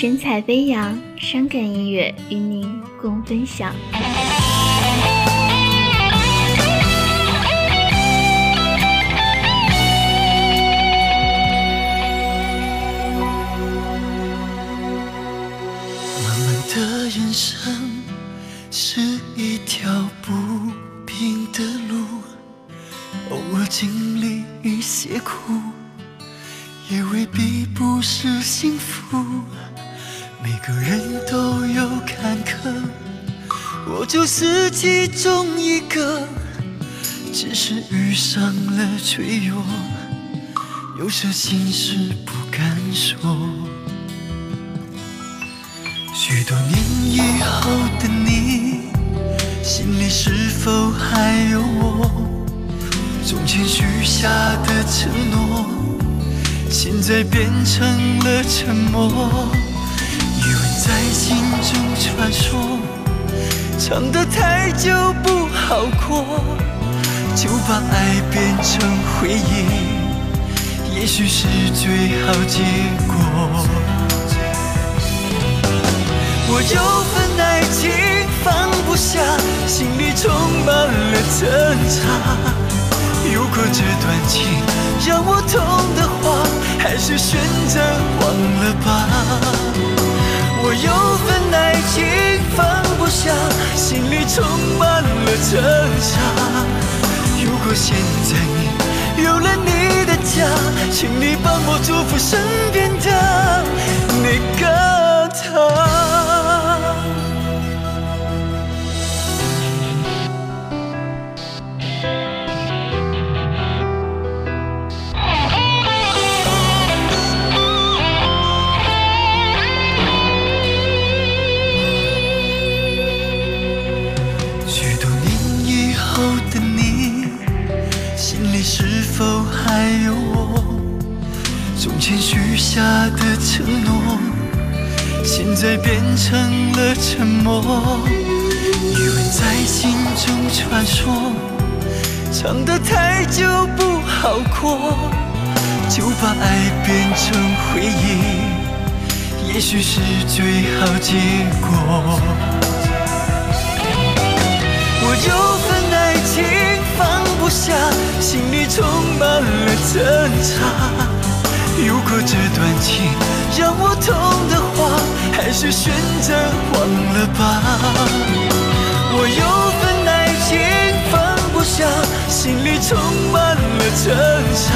神采飞扬，伤感音乐与您共分享。漫漫的人生是一条不平的路，偶尔经历一些苦，也未必不是幸福。每个人都有坎坷，我就是其中一个，只是遇上了脆弱，有些心事不敢说。许多年以后的你，心里是否还有我？从前许下的承诺，现在变成了沉默。余温在心中传说，唱得太久不好过，就把爱变成回忆，也许是最好结果。我有份爱情放不下，心里充满了挣扎。如果这段情让我痛的话，还是选择忘了吧。我有份爱情放不下，心里充满了挣扎。如果现在你有了你的家，请你帮我祝福身边的里是否还有我？从前许下的承诺，现在变成了沉默。余温在心中传说，唱得太久不好过，就把爱变成回忆，也许是最好结果。我有满了挣扎。如果这段情让我痛的话，还是选择忘了吧。我有份爱情放不下，心里充满了挣扎。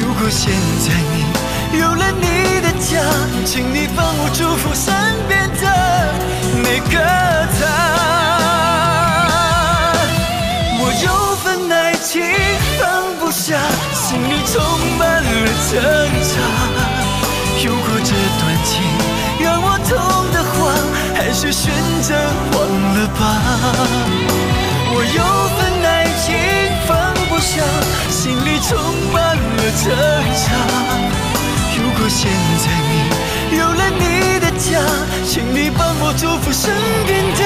如果现在你有了你的家，请你帮我祝福身边的那个挣扎。如果这段情让我痛的话，还是选择忘了吧。我有份爱情放不下，心里充满了挣扎。如果现在你有了你的家，请你帮我祝福身边的